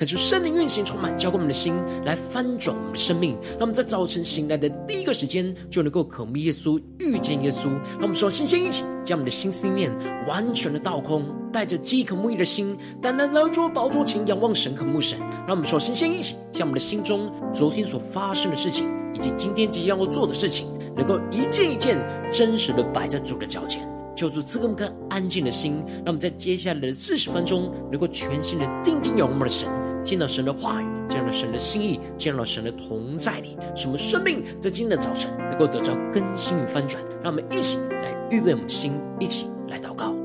恳求圣灵运行，充满，浇灌我们的心，来翻转我们的生命。让我们在早晨醒来的第一个时间，就能够渴慕耶稣，遇见耶稣。让我们说，新鲜一起将我们的心思念完全的倒空，带着饥渴慕义的心，单单来到宝座前仰望神，渴慕神。让我们说，新鲜一起将我们的心中昨天所发生的事情，以及今天即将要做的事情，能够一件一件真实的摆在主的脚前。求主赐给我们安静的心，让我们在接下来的四十分钟，能够全心的定睛仰望我们的神，见到神的话语，见到神的心意，见到神的同在里，使我们生命在今天的早晨能够得到更新与翻转。让我们一起来预备我们的心，一起来祷告。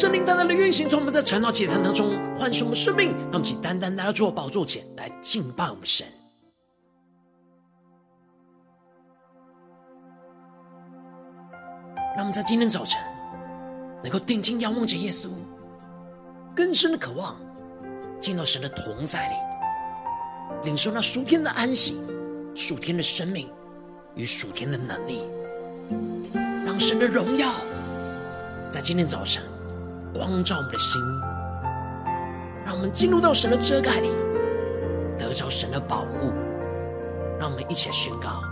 圣灵单单的运行，从我们在晨祷祭坛当中唤醒我们生命，让我们请单单来到主的宝座前来敬拜我们神。让我们在今天早晨能够定睛仰望着耶稣，更深的渴望进到神的同在里，领受那属天的安息、属天的生命与属天的能力，让神的荣耀在今天早晨。光照我们的心，让我们进入到神的遮盖里，得着神的保护。让我们一起来宣告：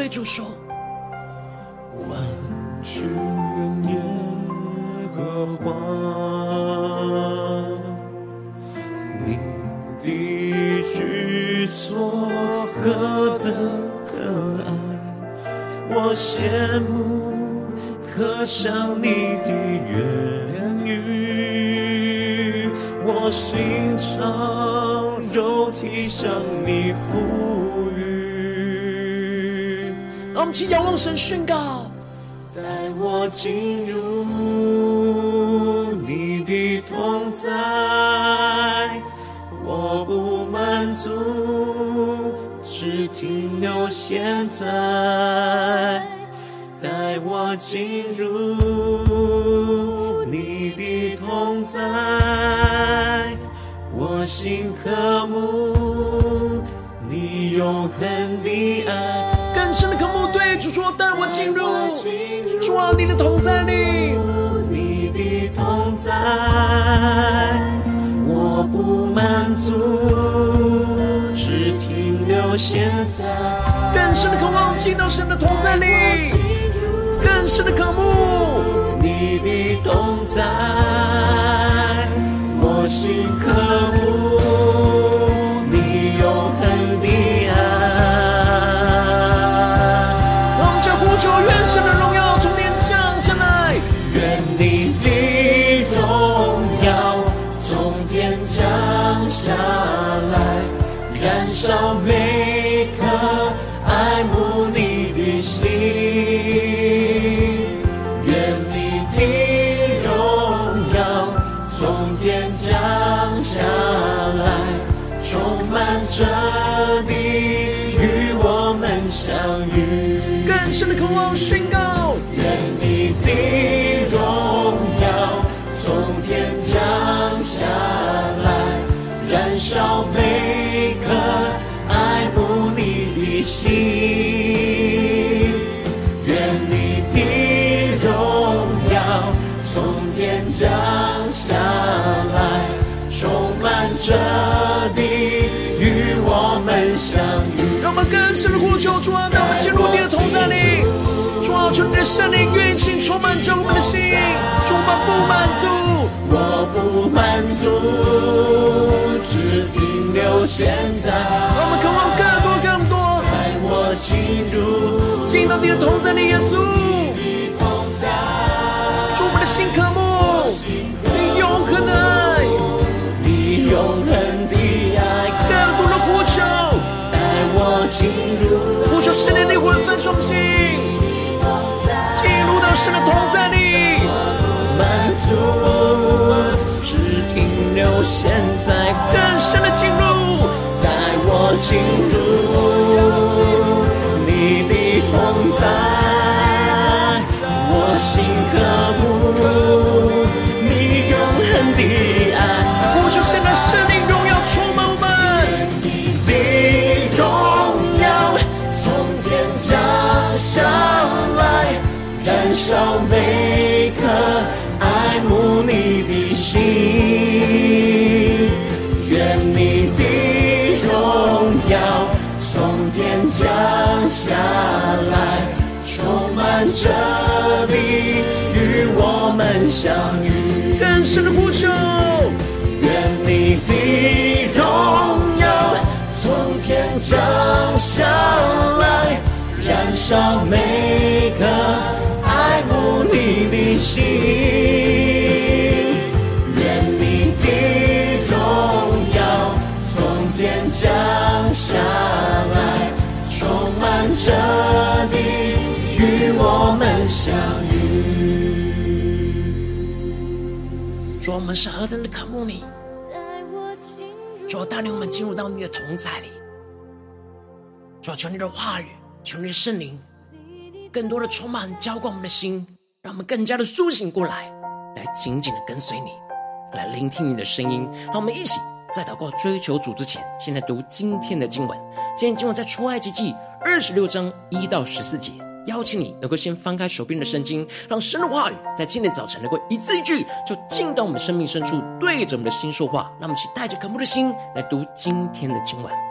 对主说：们起仰望神宣告，带我进入你的同在，我不满足，只停留现在，带我进入你的同在。我心渴慕你永恒的爱，更深的渴慕，对主说，带我进入，主啊，你的同在里，你的同在，我不满足，只停留现在。更深的渴望进到神的同在里，更深的渴慕你的同在。我心渴慕呼求愿神的荣耀从天降下来，愿你的荣耀从天降下来，燃烧每望宣告，愿你的荣耀从天降下来，燃烧每颗爱慕你的心。愿你的荣耀从天降下来，充满这地，相遇。让我们更深的呼求主啊，让我们进入你的同在里。主啊，求你的圣灵运行，充满着我们的心。主啊，不满足，我不满足，只停留现在。让我们渴望更多更多，带我进入，进到你的同在里，耶稣。主，我们的心渴慕。你永恒的爱，呼求圣灵的灵分中心，进入到神的同在里，满足，只停留现在，更深的进入，带我进入你的同在，下来，燃烧每颗爱慕你的心。愿你的荣耀从天降下来，充满这地，与我们相遇。更深的呼求，愿你的荣耀从天降下来，燃烧每颗爱慕你的心。愿你的荣耀从天降下来，充满这地，与我们相遇。主，我们是何等的渴慕你！主，带领我们进入到你的同在里。主，求你的话语，求你的圣灵，更多的充满浇灌我们的心，让我们更加的苏醒过来，来紧紧的跟随你，来聆听你的声音。让我们一起在祷告追求主之前，现在读今天的经文。今天经文在出埃及记二十六章一到十四节。邀请你能够先翻开手边的圣经，让神的话语在今天早晨能够一字一句就进到我们生命深处，对着我们的心说话。让我们一起带着渴慕的心来读今天的经文。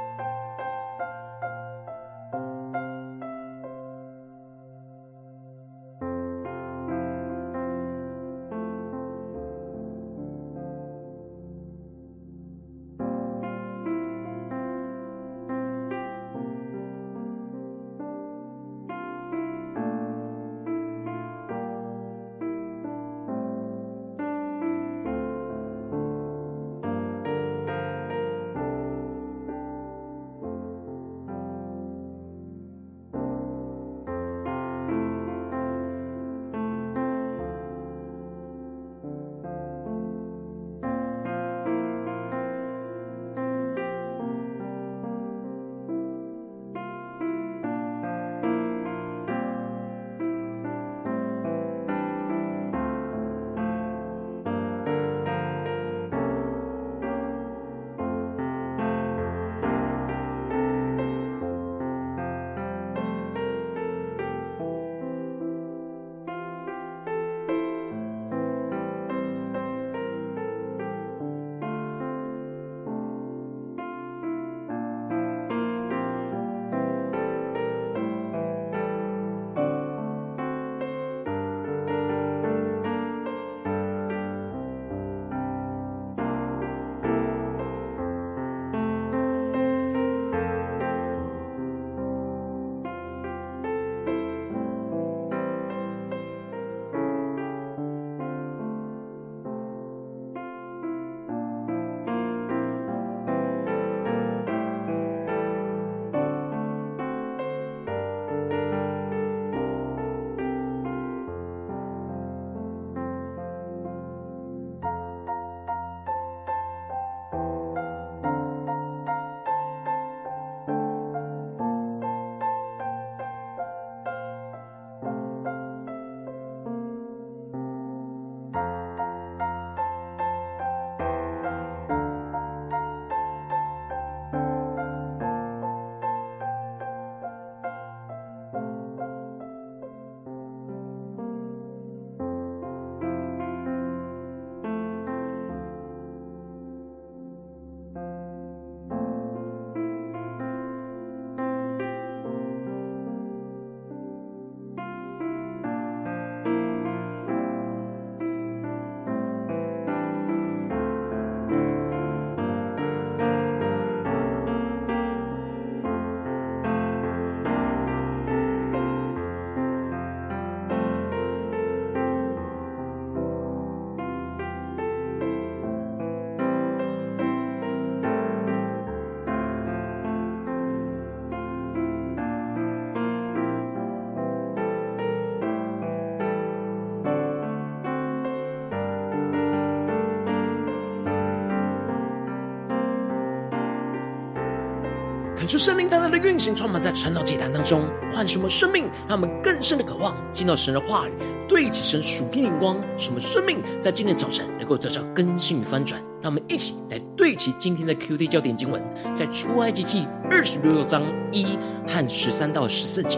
出圣灵大大的运行，充满在晨祷祭坛当中，唤醒我们生命，让我们更深的渴望见到神的话语，对齐神属天灵光，使我们生命在今天早晨能够得到更新与翻转。让我们一起来对齐今天的 QD 焦点经文，在出埃及记二十六章一和十三到十四节，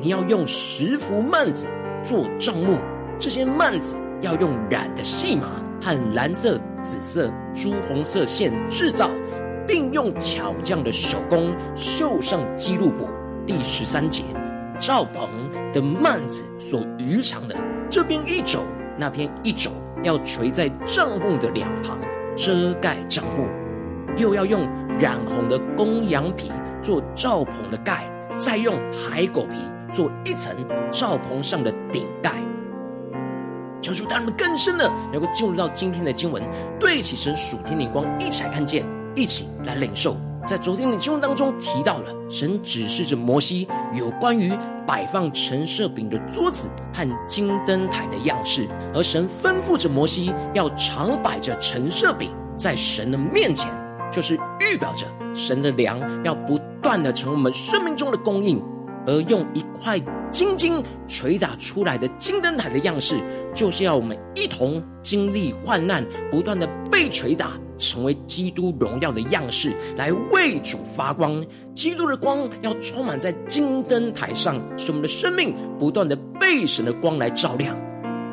你要用十幅幔子做帐幕，这些幔子要用染的细麻和蓝色、紫色、朱红色线制造。并用巧匠的手工绣上基路伯。第十三节，赵鹏的幔子所余长的这边一肘，那边一肘，要垂在帐幕的两旁，遮盖帐幕。又要用染红的公羊皮做罩棚的盖，再用海狗皮做一层罩棚上的顶盖。求主带我们更深的能够进入到今天的经文，对齐神属天灵光，一起来看见。一起来领受，在昨天的经文当中提到了，神指示着摩西有关于摆放陈设饼的桌子和金灯台的样式，而神吩咐着摩西要常摆着陈设饼在神的面前，就是预表着神的粮要不断的成为我们生命中的供应，而用一块金金捶打出来的金灯台的样式，就是要我们一同经历患难，不断的被捶打。成为基督荣耀的样式，来为主发光。基督的光要充满在金灯台上，使我们的生命不断的被神的光来照亮。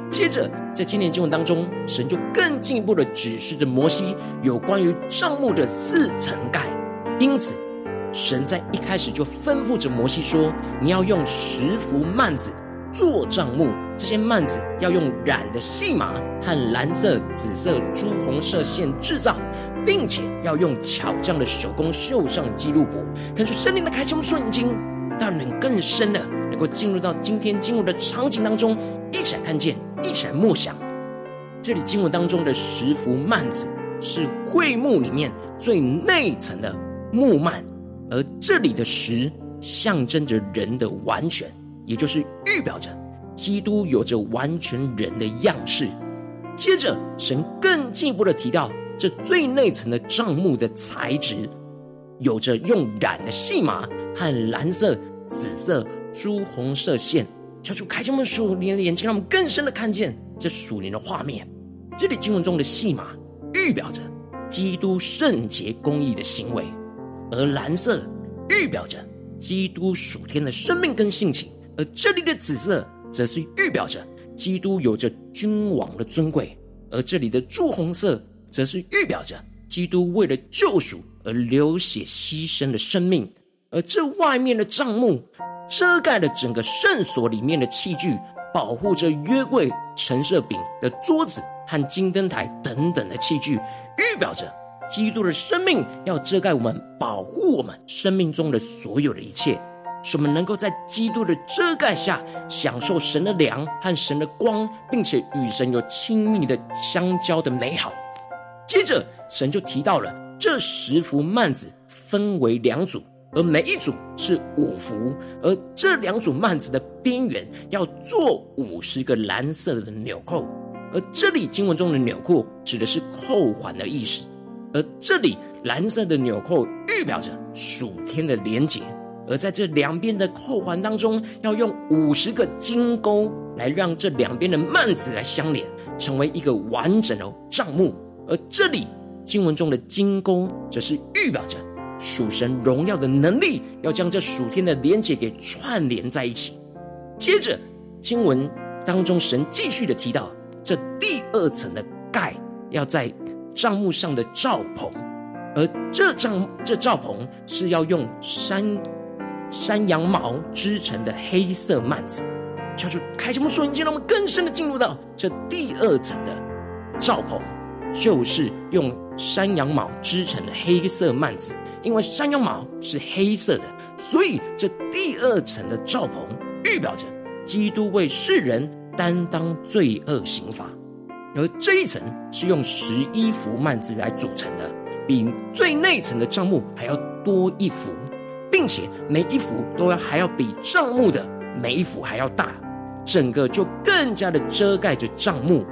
接着，在今天经文当中，神就更进一步的指示着摩西有关于帐幕的四层盖。因此，神在一开始就吩咐着摩西说：“你要用十幅幔子。”做帐幕，这些幔子要用染的细麻和蓝色、紫色、朱红色线制造，并且要用巧匠的手工绣上记录簿。看出圣灵的开启，我们说，已经让人更深的能够进入到今天经文的场景当中，一起来看见，一起来默想。这里经文当中的十幅幔子是会幕里面最内层的幕幔，而这里的十象征着人的完全。也就是预表着基督有着完全人的样式。接着，神更进一步的提到，这最内层的帐幕的材质，有着用染的细麻和蓝色、紫色、朱红色线。求主开启我们属灵的眼睛，让我们更深的看见这属灵的画面。这里经文中的细麻，预表着基督圣洁公义的行为；而蓝色，预表着基督属天的生命跟性情。而这里的紫色，则是预表着基督有着君王的尊贵；而这里的朱红色，则是预表着基督为了救赎而流血牺牲的生命。而这外面的帐幕，遮盖了整个圣所里面的器具，保护着约柜、陈设饼的桌子和金灯台等等的器具，预表着基督的生命要遮盖我们，保护我们生命中的所有的一切。使我们能够在基督的遮盖下享受神的粮和神的光，并且与神有亲密的相交的美好。接着，神就提到了这十幅幔子分为两组，而每一组是五幅，而这两组幔子的边缘要做五十个蓝色的纽扣。而这里经文中的纽扣指的是扣环的意思，而这里蓝色的纽扣预表着属天的连结。而在这两边的扣环当中，要用五十个金钩来让这两边的幔子来相连，成为一个完整的帐幕。而这里经文中的金钩，则是预表着属神荣耀的能力，要将这属天的连结给串联在一起。接着经文当中，神继续的提到，这第二层的盖要在帐幕上的罩棚，而这帐这罩棚是要用山。山羊毛织成的黑色幔子，求主开启我们属灵眼睛，让我们更深的进入到这第二层的罩棚，就是用山羊毛织成的黑色幔子。因为山羊毛是黑色的，所以这第二层的罩棚预表着基督为世人担当罪恶刑罚，而这一层是用十一幅幔子来组成的，比最内层的帐幕还要多一幅。并且每一幅都要还要比帐幕的每一幅还要大，整个就更加的遮盖着帐幕。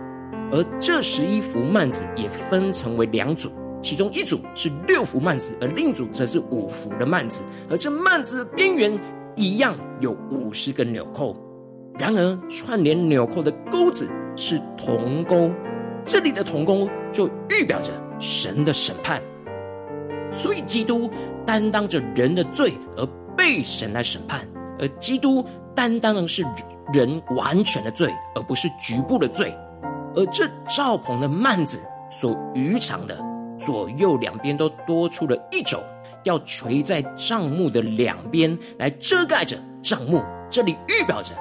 而这十一幅幔子也分成为两组，其中一组是六幅幔子，而另一组则是五幅的幔子，而这幔子的边缘一样有五十个纽扣。然而，串联纽扣的钩子是同工，这里的同工就预表着神的审判。所以，基督担当着人的罪而被神来审判，而基督担当的是人完全的罪，而不是局部的罪。而这帐篷的幔子所余长的左右两边都多出了一肘，要垂在帐幕的两边来遮盖着帐幕。这里预表着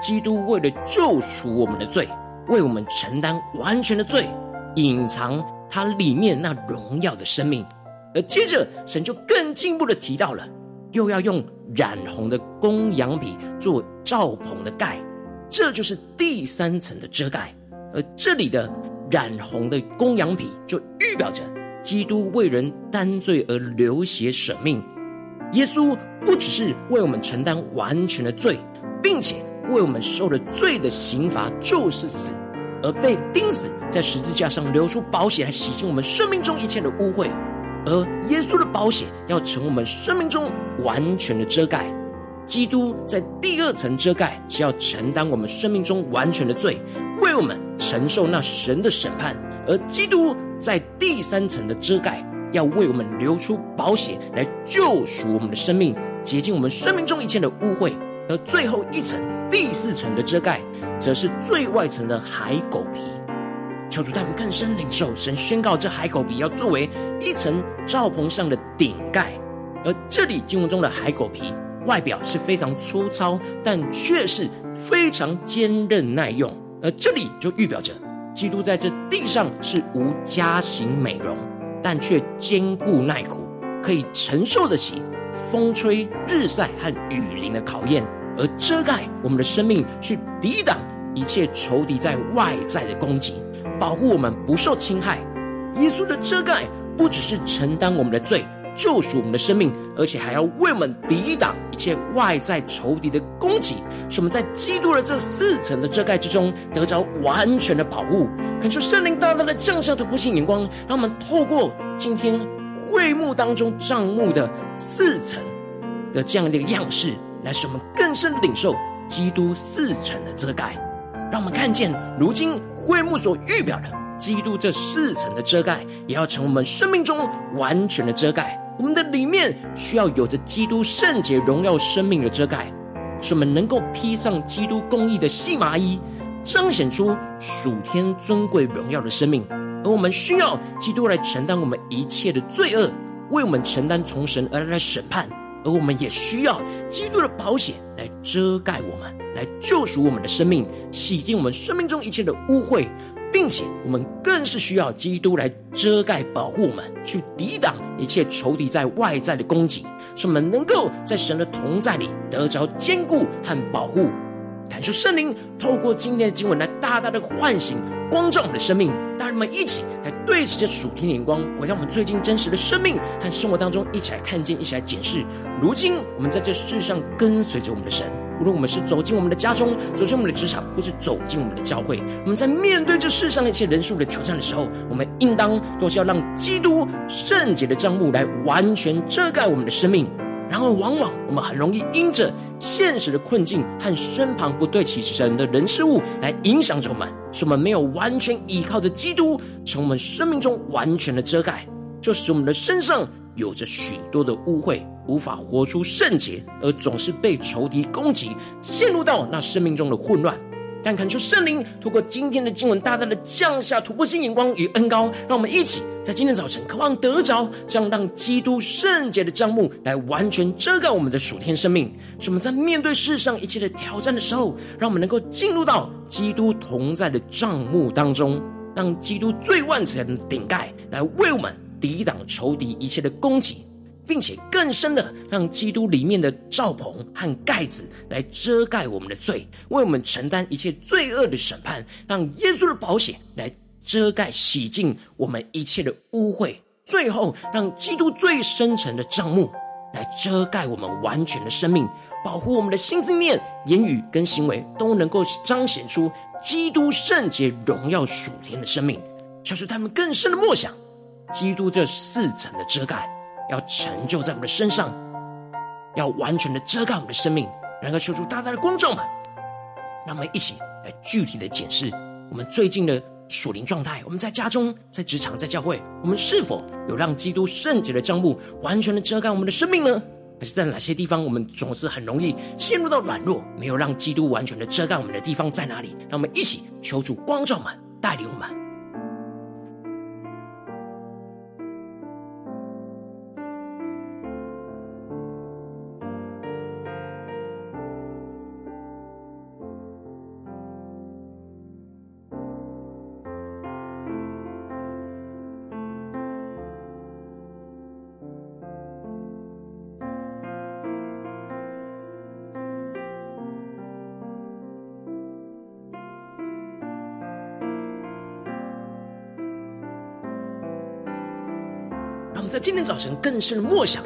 基督为了救赎我们的罪，为我们承担完全的罪，隐藏他里面那荣耀的生命。而接着，神就更进一步的提到了，又要用染红的公羊皮做罩棚的盖，这就是第三层的遮盖。而这里的染红的公羊皮，就预表着基督为人担罪而流血舍命。耶稣不只是为我们承担完全的罪，并且为我们受了罪的刑罚，就是死，而被钉死在十字架上，流出宝血来洗净我们生命中一切的污秽。而耶稣的宝血要成我们生命中完全的遮盖，基督在第二层遮盖是要承担我们生命中完全的罪，为我们承受那神的审判；而基督在第三层的遮盖，要为我们流出宝血来救赎我们的生命，洁净我们生命中一切的污秽；而最后一层第四层的遮盖，则是最外层的海狗皮。求主带我们更深领受，神宣告这海狗皮要作为一层罩棚上的顶盖，而这里经文中的海狗皮外表是非常粗糙，但却是非常坚韧耐用。而这里就预表着基督在这地上是无佳形美容，但却坚固耐苦，可以承受得起风吹日晒和雨淋的考验，而遮盖我们的生命，去抵挡一切仇敌在外在的攻击。保护我们不受侵害，耶稣的遮盖不只是承担我们的罪，救赎我们的生命，而且还要为我们抵挡一切外在仇敌的攻击，使我们在基督的这四层的遮盖之中得着完全的保护。恳求圣灵大大的降下突破性眼光，让我们透过今天会幕当中帐幕的四层的这样的一个样式，来使我们更深的领受基督四层的遮盖。让我们看见，如今会幕所预表的基督这四层的遮盖，也要成为我们生命中完全的遮盖。我们的里面需要有着基督圣洁荣耀生命的遮盖，使我们能够披上基督公义的细麻衣，彰显出属天尊贵荣耀的生命。而我们需要基督来承担我们一切的罪恶，为我们承担从神而来的审判。而我们也需要基督的保险来遮盖我们，来救赎我们的生命，洗净我们生命中一切的污秽，并且我们更是需要基督来遮盖保护我们，去抵挡一切仇敌在外在的攻击，使我们能够在神的同在里得着坚固和保护。感受圣灵透过今天的经文来大大的唤醒、光照我们的生命，大人们一起来对齐这属天的眼光，回到我们最近真实的生命和生活当中，一起来看见，一起来检视。如今我们在这世上跟随着我们的神，无论我们是走进我们的家中，走进我们的职场，或是走进我们的教会，我们在面对这世上一切人数的挑战的时候，我们应当都是要让基督圣洁的帐幕来完全遮盖我们的生命。然而，往往我们很容易因着现实的困境和身旁不对齐神的人事物来影响着我们，使我们没有完全依靠着基督，成为我们生命中完全的遮盖，就使我们的身上有着许多的污秽，无法活出圣洁，而总是被仇敌攻击，陷入到那生命中的混乱。但恳求圣灵透过今天的经文，大大的降下突破性眼光与恩膏，让我们一起在今天早晨渴望得着，这样让基督圣洁的帐幕来完全遮盖我们的属天生命，使我们在面对世上一切的挑战的时候，让我们能够进入到基督同在的帐幕当中，让基督最万全的顶盖来为我们抵挡仇敌一切的攻击。并且更深的让基督里面的罩棚和盖子来遮盖我们的罪，为我们承担一切罪恶的审判，让耶稣的保险来遮盖洗净我们一切的污秽，最后让基督最深沉的帐幕来遮盖我们完全的生命，保护我们的心思念、言语跟行为都能够彰显出基督圣洁荣耀属天的生命，就是他们更深的梦想。基督这四层的遮盖要成就在我们的身上，要完全的遮盖我们的生命。然后求主大大的光照们，让我们一起来具体的检视我们最近的属灵状态。我们在家中、在职场、在教会，我们是否有让基督圣洁的帐幕完全的遮盖我们的生命呢？还是在哪些地方，我们总是很容易陷入到软弱，没有让基督完全的遮盖我们的地方在哪里？让我们一起求主光照们，带领我们。今天早晨更深的默想，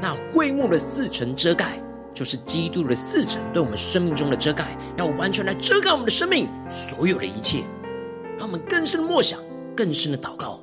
那会幕的四层遮盖，就是基督的四层对我们生命中的遮盖，要完全来遮盖我们的生命所有的一切，让我们更深的默想，更深的祷告。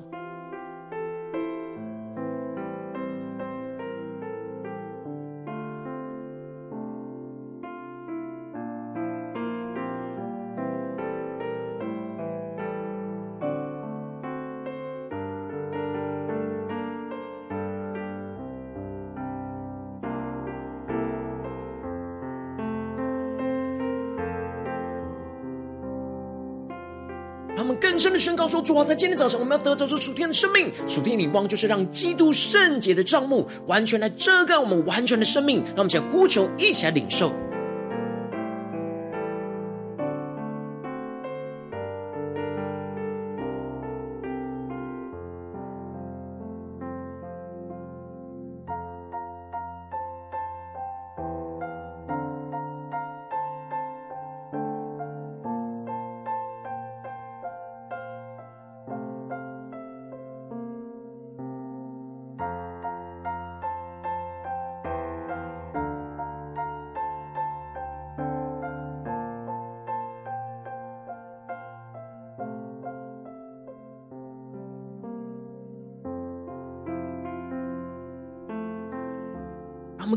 更深的宣告说：“主啊，在今天早上，我们要得着这属天的生命，属天的灵光，就是让基督圣洁的帐幕完全来遮盖我们完全的生命。让我们一起来呼求，一起来领受。”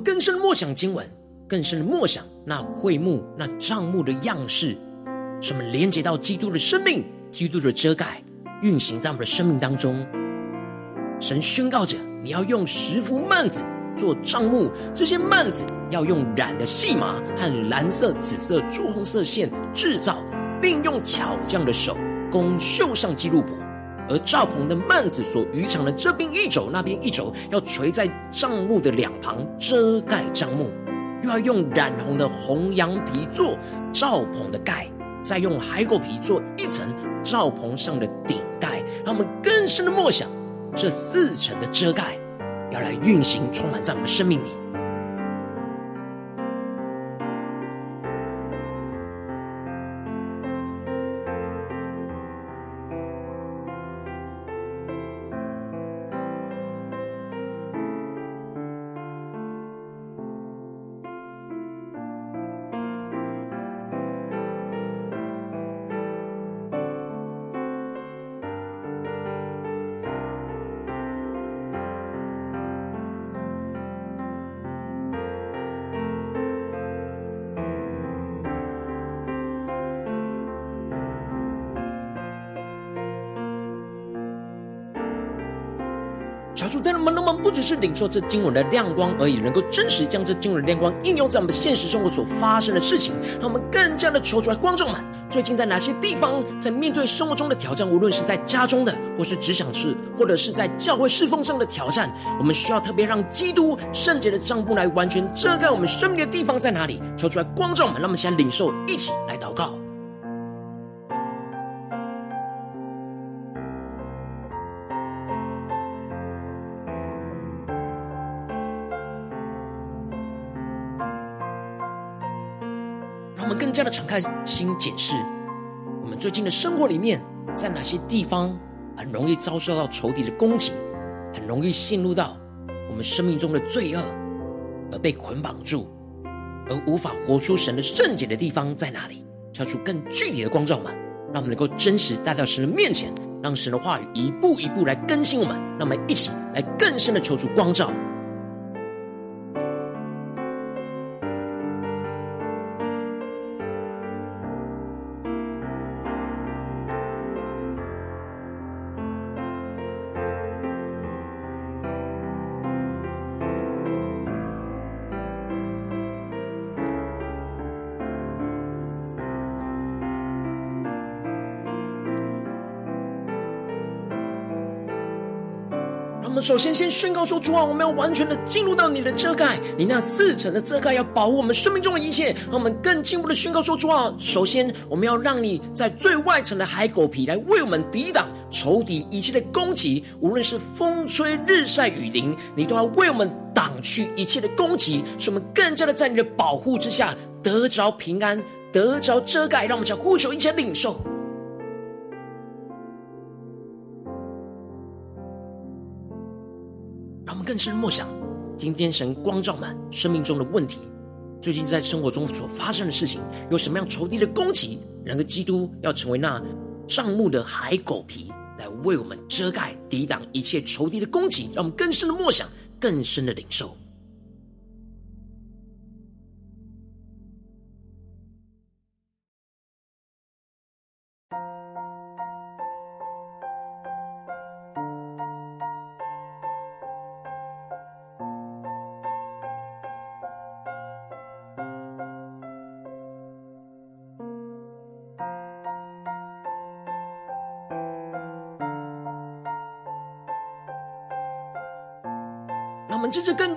更深的默想经文，更深的默想那会幕、那帐幕的样式，使我们连接到基督的生命、基督的遮盖，运行在我们的生命当中。神宣告着：你要用十幅幔子做帐幕，这些幔子要用染的细麻和蓝色、紫色、朱红色线制造，并用巧匠的手工绣上基路伯。而赵鹏的幔子所余长的这边一肘，那边一肘，要垂在帐幕的两旁，遮盖帐幕；又要用染红的红羊皮做帐篷的盖，再用海狗皮做一层帐篷上的顶盖。让我们更深的默想，这四层的遮盖要来运行，充满在我们的生命里。是领受这经文的亮光而已，能够真实将这经文的亮光应用在我们现实生活所发生的事情，让我们更加的求出来。观众们，最近在哪些地方在面对生活中的挑战？无论是在家中的，或是职场事，或者是在教会侍奉上的挑战，我们需要特别让基督圣洁的帐幕来完全遮盖我们生命的地方在哪里？求出来，观众们，让我们先领受，一起来祷告。更加的敞开心检视，我们最近的生活里面，在哪些地方很容易遭受到仇敌的攻击，很容易陷入到我们生命中的罪恶，而被捆绑住，而无法活出神的圣洁的地方在哪里？跳出更具体的光照嘛，让我们能够真实带到神的面前，让神的话语一步一步来更新我们，让我们一起来更深的求主光照。首先，先宣告说：主啊，我们要完全的进入到你的遮盖，你那四层的遮盖要保护我们生命中的一切。让我们更进一步的宣告说：主啊，首先我们要让你在最外层的海狗皮来为我们抵挡仇敌一切的攻击，无论是风吹日晒雨淋，你都要为我们挡去一切的攻击，使我们更加的在你的保护之下得着平安，得着遮盖。让我们想呼求一切领受。更深默想，今天神光照满生命中的问题。最近在生活中所发生的事情，有什么样仇敌的攻击？然而，基督要成为那帐幕的海狗皮，来为我们遮盖、抵挡一切仇敌的攻击。让我们更深的默想，更深的领受。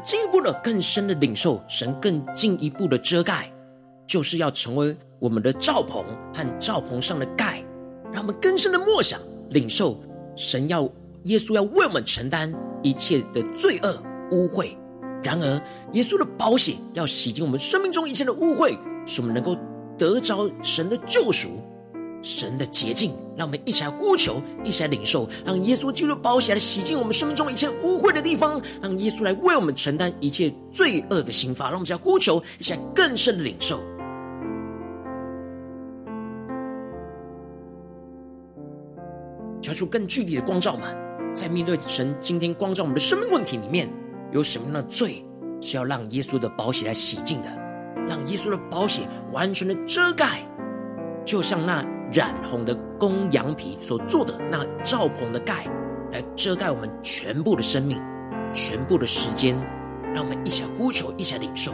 进一步的、更深的领受神更进一步的遮盖，就是要成为我们的帐棚和帐棚上的盖，让我们更深的默想领受神要耶稣要为我们承担一切的罪恶污秽。然而，耶稣的宝血要洗净我们生命中一切的污秽，使我们能够得着神的救赎。神的洁净，让我们一起来呼求，一起来领受，让耶稣基督的宝血来洗净我们生命中一切污秽的地方，让耶稣来为我们承担一切罪恶的刑罚。让我们一起来呼求，一起来更深的领受，求出更具体的光照嘛。在面对神今天光照我们的生命问题里面，有什么样的罪是要让耶稣的宝血来洗净的？让耶稣的宝血完全的遮盖，就像那。染红的公羊皮所做的那罩棚的盖，来遮盖我们全部的生命、全部的时间，让我们一起呼求，一起领受。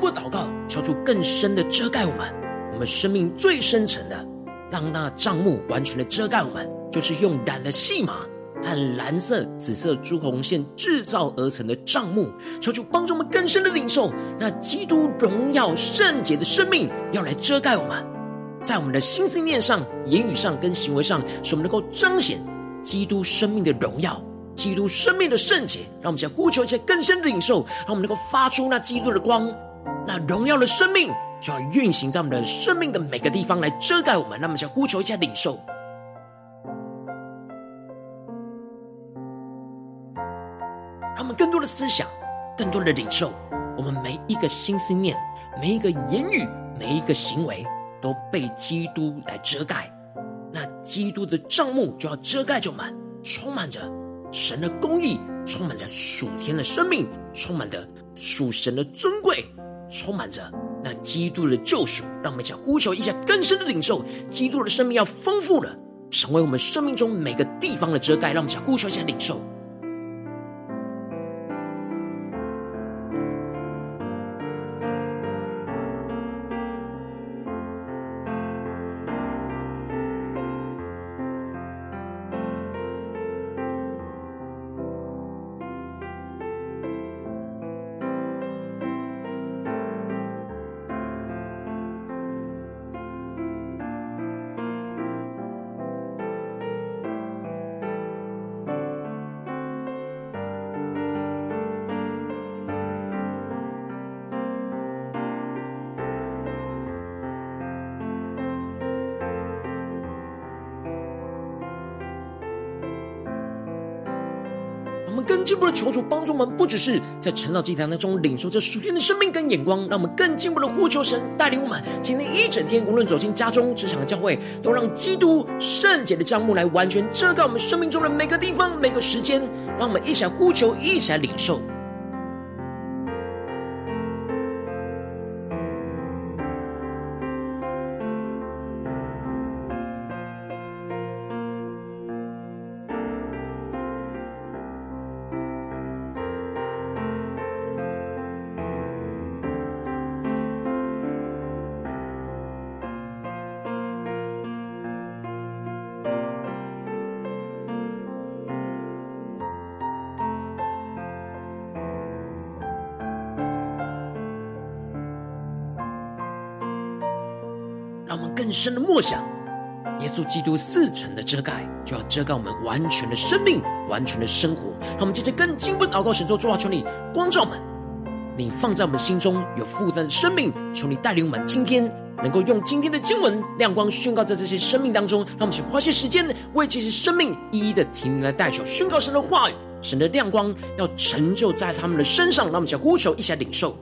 我们更进一步祷告，求主更深的遮盖我们，我们生命最深层的，让那帐幕完全的遮盖我们，就是用染了细麻和蓝色、紫色、朱红线制造而成的帐幕。求主帮助我们更深的领受，那基督荣耀圣洁的生命要来遮盖我们，在我们的心思念上、言语上跟行为上，使我们能够彰显基督生命的荣耀。基督生命的圣洁，让我们先呼求一些更深的领受，让我们能够发出那基督的光，那荣耀的生命就要运行在我们的生命的每个地方来遮盖我们。让我们先呼求一下领受，让我们更多的思想，更多的领受，我们每一个心思念，每一个言语，每一个行为都被基督来遮盖。那基督的帐幕就要遮盖就满，充满着。神的公义充满着属天的生命，充满着属神的尊贵，充满着那基督的救赎。让我们一起呼求一下更深的领受，基督的生命要丰富了，成为我们生命中每个地方的遮盖。让我们一起呼求一下领受。更进一步的求主帮助我们，不只是在成长祭坛当中领受这属天的生命跟眼光，让我们更进一步的呼求神带领我们，今天一整天，无论走进家中、职场、教会，都让基督圣洁的帐幕来完全遮盖我们生命中的每个地方、每个时间。让我们一起来呼求，一起来领受。更深的默想，耶稣基督四层的遮盖，就要遮盖我们完全的生命、完全的生活。让我们接着更进一步祷告神，说：主啊，求你光照我们，你放在我们心中有负担的生命，求你带领我们今天能够用今天的经文亮光宣告在这些生命当中。让我们请花些时间为这些生命一一的提名来代求，宣告神的话语，神的亮光要成就在他们的身上。让我们请呼求，一起来领受。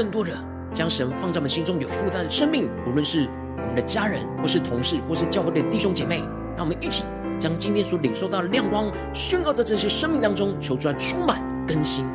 更多的将神放在我们心中有负担的生命，无论是我们的家人，或是同事，或是教会的弟兄姐妹，让我们一起将今天所领受到的亮光宣告在这些生命当中，求出来充满更新。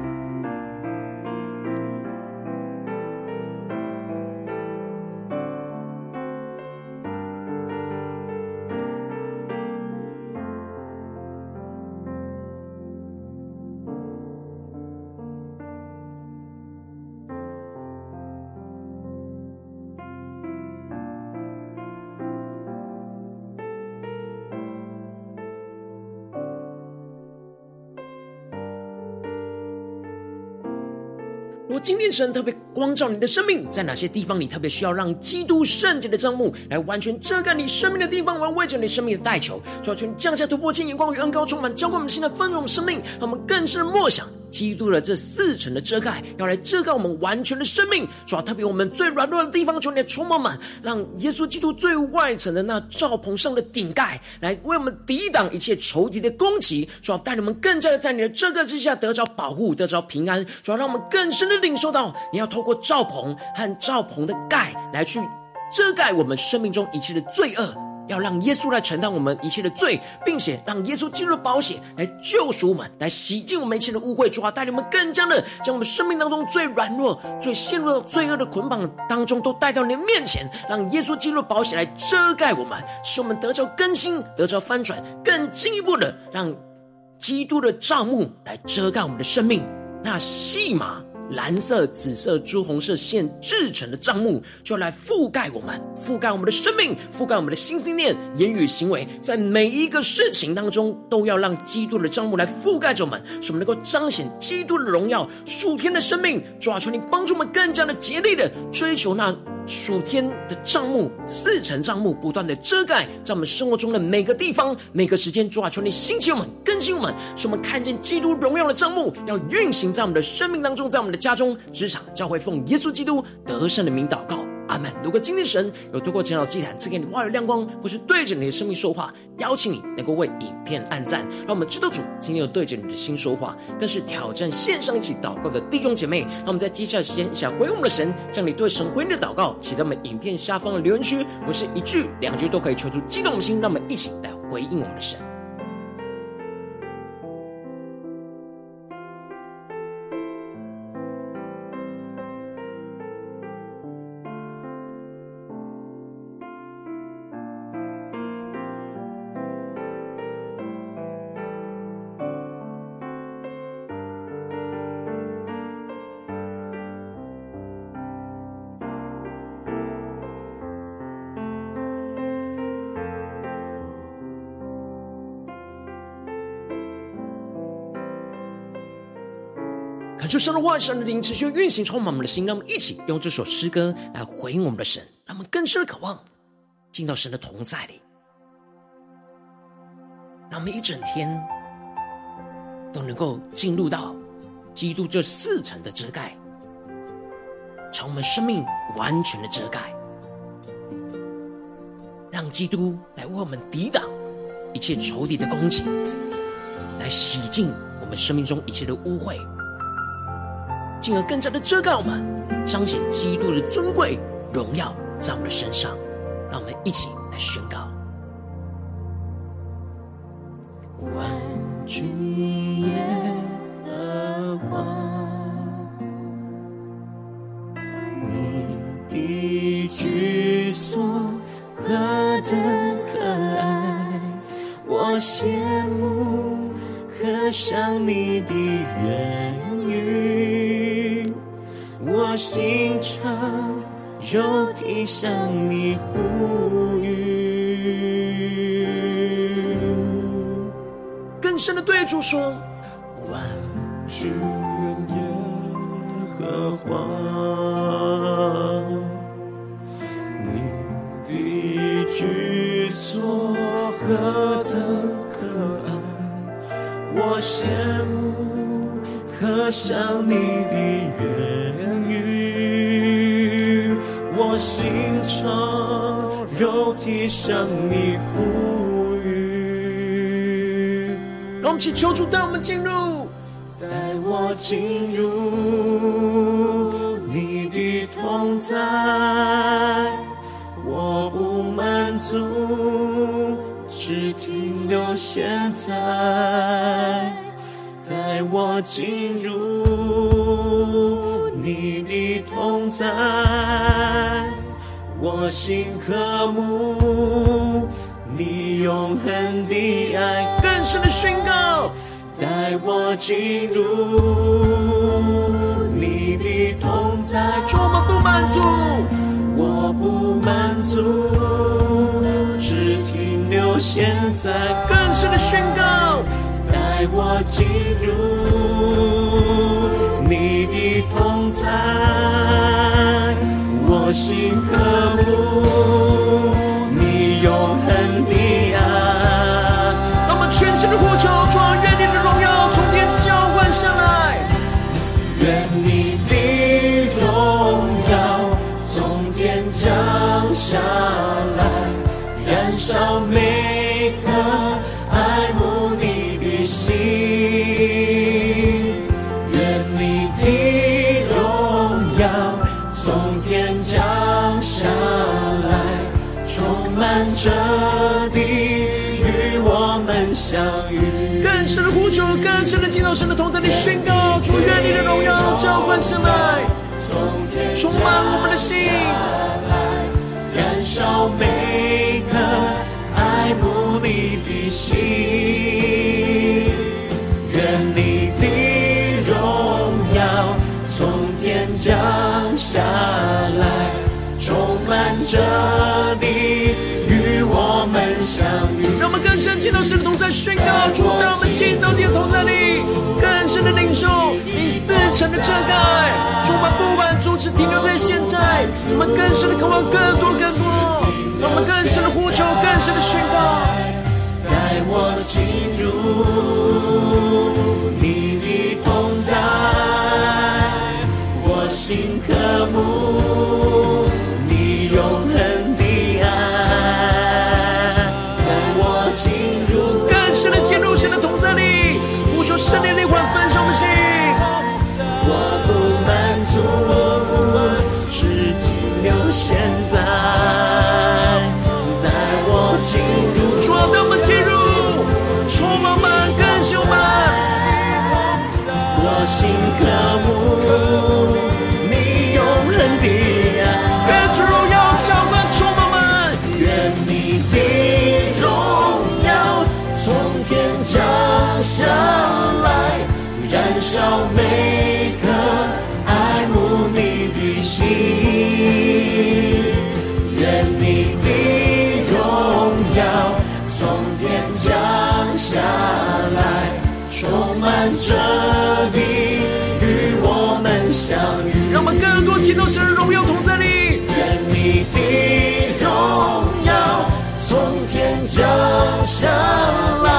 今天神特别光照你的生命，在哪些地方你特别需要让基督圣洁的帐幕来完全遮盖你生命的地方，我要为着你生命的代求，求求你降下突破性眼光与恩膏，充满浇灌我们新的丰盛生命，让我们更是默想。基督的这四层的遮盖，要来遮盖我们完全的生命。主要特别我们最软弱的地方，求你来充满满，让耶稣基督最外层的那罩棚上的顶盖，来为我们抵挡一切仇敌的攻击。主要带领我们更加的在你的遮盖之下得着保护，得着平安。主要让我们更深的领受到，你要透过罩棚和罩棚的盖来去遮盖我们生命中一切的罪恶。要让耶稣来承担我们一切的罪，并且让耶稣进入保险来救赎我们，来洗净我们一切的污秽。主啊，带领我们更加的将我们生命当中最软弱、最陷入到罪恶的捆绑当中，都带到你的面前，让耶稣进入保险来遮盖我们，使我们得着更新，得着翻转，更进一步的让基督的帐幕来遮盖我们的生命。那细麻。蓝色、紫色、朱红色线制成的帐幕，就来覆盖我们，覆盖我们的生命，覆盖我们的心、思念、言语、行为，在每一个事情当中，都要让基督的帐幕来覆盖着我们，使我们能够彰显基督的荣耀。数天的生命，抓住，你帮助我们更加的竭力的追求那。属天的账目，四层账目不断的遮盖在我们生活中的每个地方、每个时间。主啊，求你兴起我们，更新我们，使我们看见基督荣耀的账目要运行在我们的生命当中，在我们的家中、职场、教会，奉耶稣基督得胜的名祷告。阿门。如果今天神有透过晨祷祭坛赐给你话语亮光，或是对着你的生命说话，邀请你能够为影片按赞，让我们知道主今天有对着你的心说话，更是挑战线上一起祷告的弟兄姐妹。让我们在接下来的时间，想回应我们的神，将你对神回应的祷告写在我们影片下方的留言区，我们是一句两句都可以求出激动的心，让我们一起来回应我们的神。神的话，神的灵持续运行，充满我们的心。让我们一起用这首诗歌来回应我们的神，让我们更深的渴望进到神的同在里，让我们一整天都能够进入到基督这四层的遮盖，从我们生命完全的遮盖，让基督来为我们抵挡一切仇敌的攻击，来洗净我们生命中一切的污秽，进而更加的遮盖我们，彰显基督的尊贵荣耀在我们的身上。让我们一起来宣告。向你呼吁，更深的对主说：体向你呼吁。让我们祈求主带我们进入，带我进入你的同在。我不满足，只停留现在。带我进入你的同在。我心渴慕你永恒的爱，更深的宣告，带我进入你的同在。我不满足，我不满足，只停留现在。更深的宣告，带我进入你的同在。我心渴慕你永恒的爱，那么全新的呼求，主，愿你的荣耀从天浇灌下来，愿你的荣耀从天降下来，燃烧每神，的呼求，更深的进到神的同在里宣告，主愿你的荣耀浇灌下来，充满我们的心，燃烧每颗爱慕你的心，深进到神的同在宣告，主带我们进到你的同在里，更深的领受。你四层的遮盖，主我们不满足只停留在现在，我们更深的渴望更多更多，我们更深的呼求，更深的宣告，带我进入你的同在，我心渴慕。圣灵灵魂焚烧的心，我不满足，只停留现每颗爱慕你的心，愿你的荣耀从天降下来，充满这地，与我们相遇。让我们更多祈祷神荣耀同在里，愿你的荣耀从天。降下来，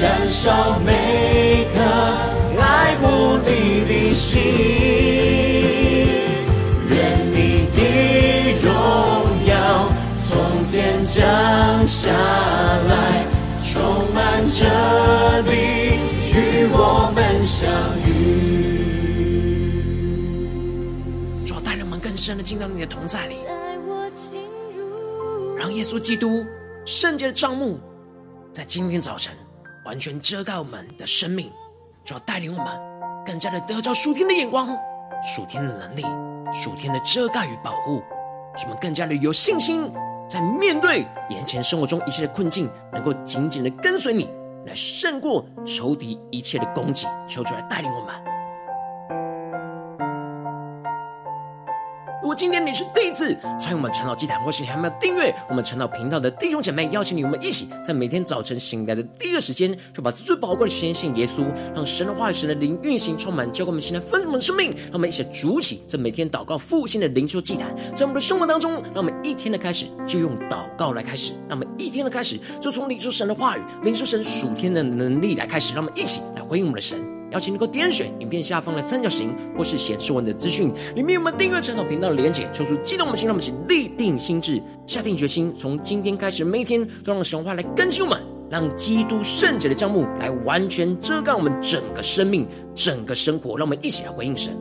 燃烧每颗降下来，充满这地，与我们相遇。主带领我们更深的进到你的同在里，让耶稣基督圣洁的帐幕在今天早晨完全遮盖我们的生命，主要带领我们更加的得着属天的眼光、属天的能力、属天的遮盖与保护，使我们更加的有信心，在面对眼前生活中一切的困境，能够紧紧的跟随你，来胜过仇敌一切的攻击。求主来带领我们。如果今天你是第一次参与我们晨祷祭坛，或是你还没有订阅我们晨祷频道的弟兄姐妹，邀请你我们一起在每天早晨醒来的第一个时间，就把最宝贵的时间献耶稣，让神的话语、神的灵运行充满，交给我们现在丰盛的生命。让我们一起筑起这每天祷告复兴的灵修祭坛，在我们的生活当中，让我们一天的开始就用祷告来开始，让我们一天的开始就从领受神的话语、领受神属天的能力来开始，让我们一起来回应我们的神。邀请你能够点选影片下方的三角形，或是显示文的资讯，里面有我们订阅晨祷频道的连结。抽出激动我们心，让我们一起立定心智，下定决心，从今天开始，每天都让神话来更新我们，让基督圣洁的帐幕来完全遮盖我们整个生命、整个生活。让我们一起来回应神。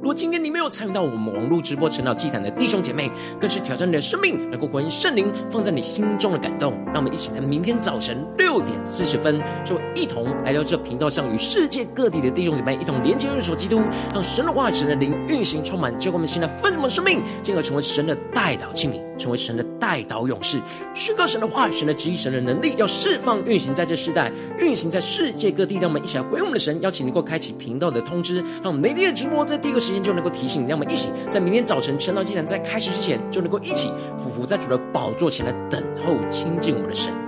如果今天你们有参与到我们网络直播晨祷祭坛的弟兄姐妹，更是挑战你的生命，能够回应圣灵放在你心中的感动。让我们一起在明天早晨六点四十分，就一同来到这频道上，与世界各地的弟兄姐妹一同连接、入手基督，让神的话语、神的灵运行充满，结果我们现在丰盛的生命，进而成为神的代祷器皿，成为神的代祷勇士，宣告神的话语、神的旨意、神的能力，要释放运行在这世代，运行在世界各地。让我们一起来回应我们的神，邀请能够开启频道的通知，让我们每天的直播在第一个时间。就能够提醒，让我们一起在明天早晨晨祷祭坛在开始之前，就能够一起俯伏在主的宝座前来等候亲近我们的神。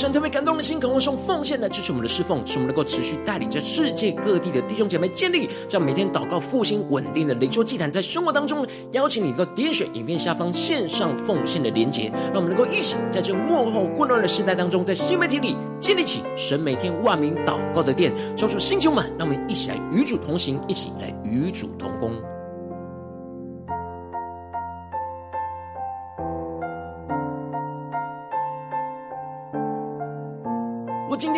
神特别感动的心，渴望用奉献来支持我们的侍奉，使我们能够持续带领着世界各地的弟兄姐妹建立这样每天祷告复兴稳定的灵修祭坛，在生活当中邀请你能够点选影片下方线上奉献的连结，让我们能够一起在这幕后混乱的时代当中，在新媒体里建立起神每天万名祷告的殿，抽出星球们，让我们一起来与主同行，一起来与主同工。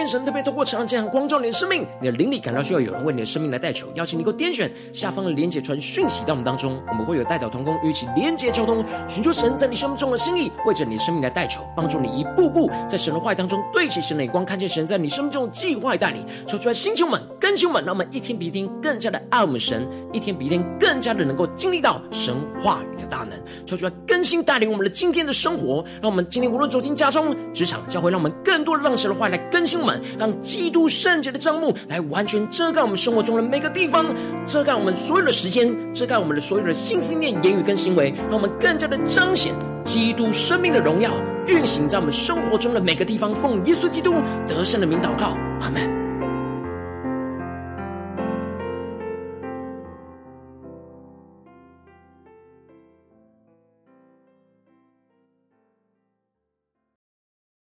天神特别透过晨祷祭坛光照你的生命，你的灵里感到需要有人为你的生命来代求，邀请你给我点选下方的连结传讯息到我们当中，我们会有代表同工与其连结交通，寻求神在你生命中的心意，为着你的生命来代求，帮助你一步步在神的话语当中对齐神的眼光，看见神在你生命中的计划带领，说出来，星球们、更新们，让我们一天比一天更加的爱我们神，一天比一天更加的能够经历到神话语的大能，说出来，更新带领我们的今天的生活，让我们今天无论走进家中、职场、教会，让我们更多的让神的话语来更新。我们让基督圣洁的帐幕来完全遮盖我们生活中的每个地方，遮盖我们所有的时间，遮盖我们的所有的心思念、言语跟行为，让我们更加的彰显基督生命的荣耀，运行在我们生活中的每个地方。奉耶稣基督得胜的名祷告，阿门。